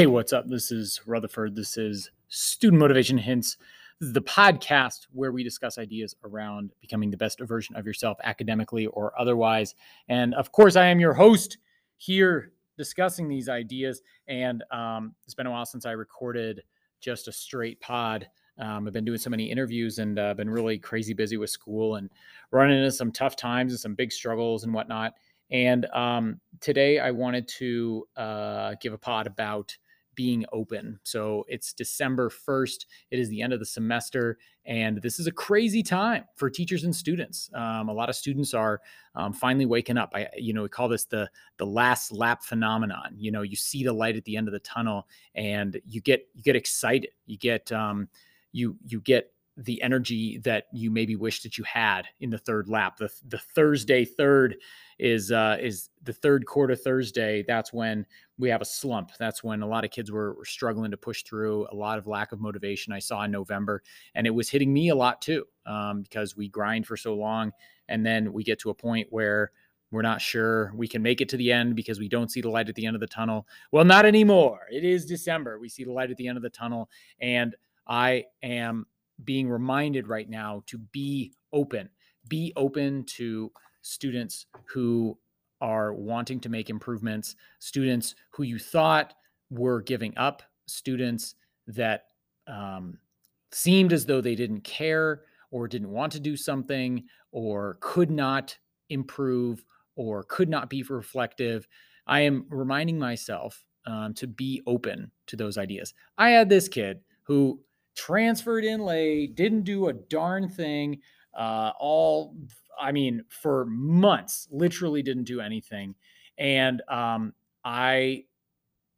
Hey, what's up? This is Rutherford. This is Student Motivation Hints. The podcast where we discuss ideas around becoming the best version of yourself academically or otherwise. And of course, I am your host here discussing these ideas. And um, it's been a while since I recorded just a straight pod. Um, I've been doing so many interviews and uh, been really crazy busy with school and running into some tough times and some big struggles and whatnot. And um, today I wanted to uh, give a pod about being open. So it's December 1st. It is the end of the semester. And this is a crazy time for teachers and students. Um, a lot of students are um, finally waking up. I, you know, we call this the the last lap phenomenon. You know, you see the light at the end of the tunnel, and you get you get excited. You get um, you you get the energy that you maybe wish that you had in the third lap. The the Thursday third is uh, is the third quarter Thursday. That's when we have a slump. That's when a lot of kids were, were struggling to push through. A lot of lack of motivation I saw in November, and it was hitting me a lot too um, because we grind for so long, and then we get to a point where we're not sure we can make it to the end because we don't see the light at the end of the tunnel. Well, not anymore. It is December. We see the light at the end of the tunnel, and I am being reminded right now to be open, be open to students who are wanting to make improvements, students who you thought were giving up, students that um, seemed as though they didn't care or didn't want to do something or could not improve or could not be reflective. I am reminding myself um, to be open to those ideas. I had this kid who transferred in late, didn't do a darn thing. Uh, all, I mean, for months, literally didn't do anything. And um, I,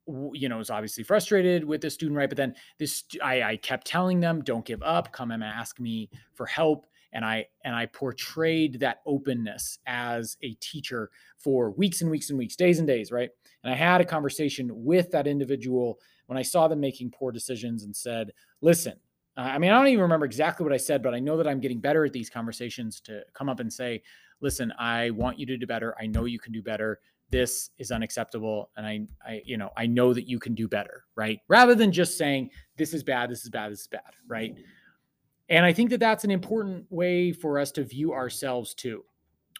you know, was obviously frustrated with the student, right? But then this, I, I kept telling them, don't give up, come and ask me for help. And I and I portrayed that openness as a teacher for weeks and weeks and weeks, days and days, right? And I had a conversation with that individual when I saw them making poor decisions and said, listen, I mean, I don't even remember exactly what I said, but I know that I'm getting better at these conversations to come up and say, listen, I want you to do better. I know you can do better. This is unacceptable. And I, I, you know, I know that you can do better, right? Rather than just saying, this is bad, this is bad, this is bad, right? And I think that that's an important way for us to view ourselves too.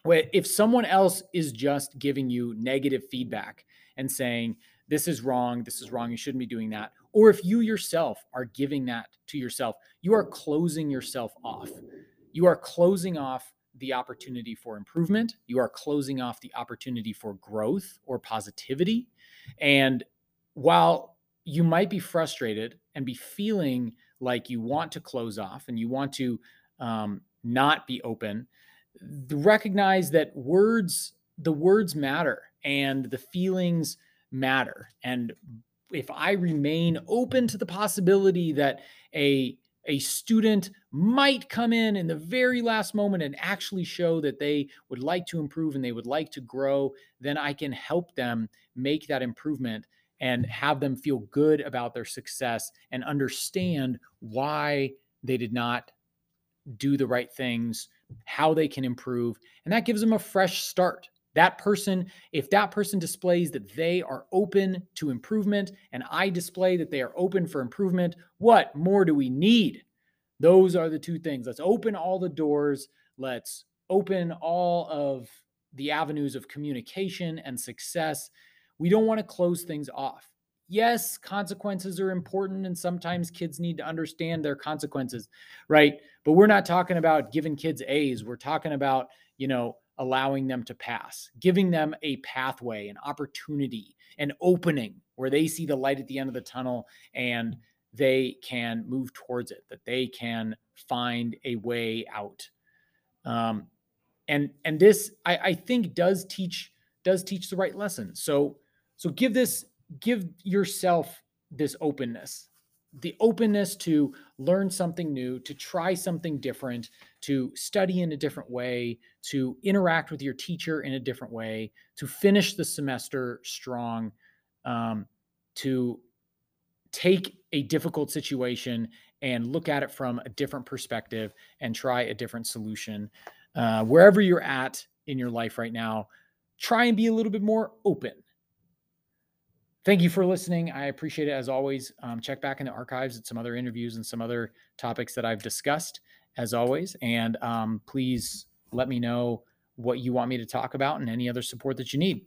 If someone else is just giving you negative feedback and saying, this is wrong, this is wrong, you shouldn't be doing that. Or if you yourself are giving that to yourself, you are closing yourself off. You are closing off the opportunity for improvement. You are closing off the opportunity for growth or positivity. And while you might be frustrated and be feeling like you want to close off and you want to um, not be open, recognize that words, the words matter and the feelings matter. And if I remain open to the possibility that a a student might come in in the very last moment and actually show that they would like to improve and they would like to grow, then I can help them make that improvement and have them feel good about their success and understand why they did not do the right things, how they can improve. And that gives them a fresh start. That person, if that person displays that they are open to improvement and I display that they are open for improvement, what more do we need? Those are the two things. Let's open all the doors. Let's open all of the avenues of communication and success. We don't want to close things off. Yes, consequences are important, and sometimes kids need to understand their consequences, right? But we're not talking about giving kids A's. We're talking about, you know, allowing them to pass, giving them a pathway, an opportunity, an opening where they see the light at the end of the tunnel and they can move towards it, that they can find a way out. Um, and and this I, I think does teach does teach the right lesson. So so give this give yourself this openness the openness to learn something new, to try something different, to study in a different way, to interact with your teacher in a different way, to finish the semester strong, um, to take a difficult situation and look at it from a different perspective and try a different solution. Uh, wherever you're at in your life right now, try and be a little bit more open thank you for listening. I appreciate it as always. Um, check back in the archives at some other interviews and some other topics that I've discussed as always. And um, please let me know what you want me to talk about and any other support that you need.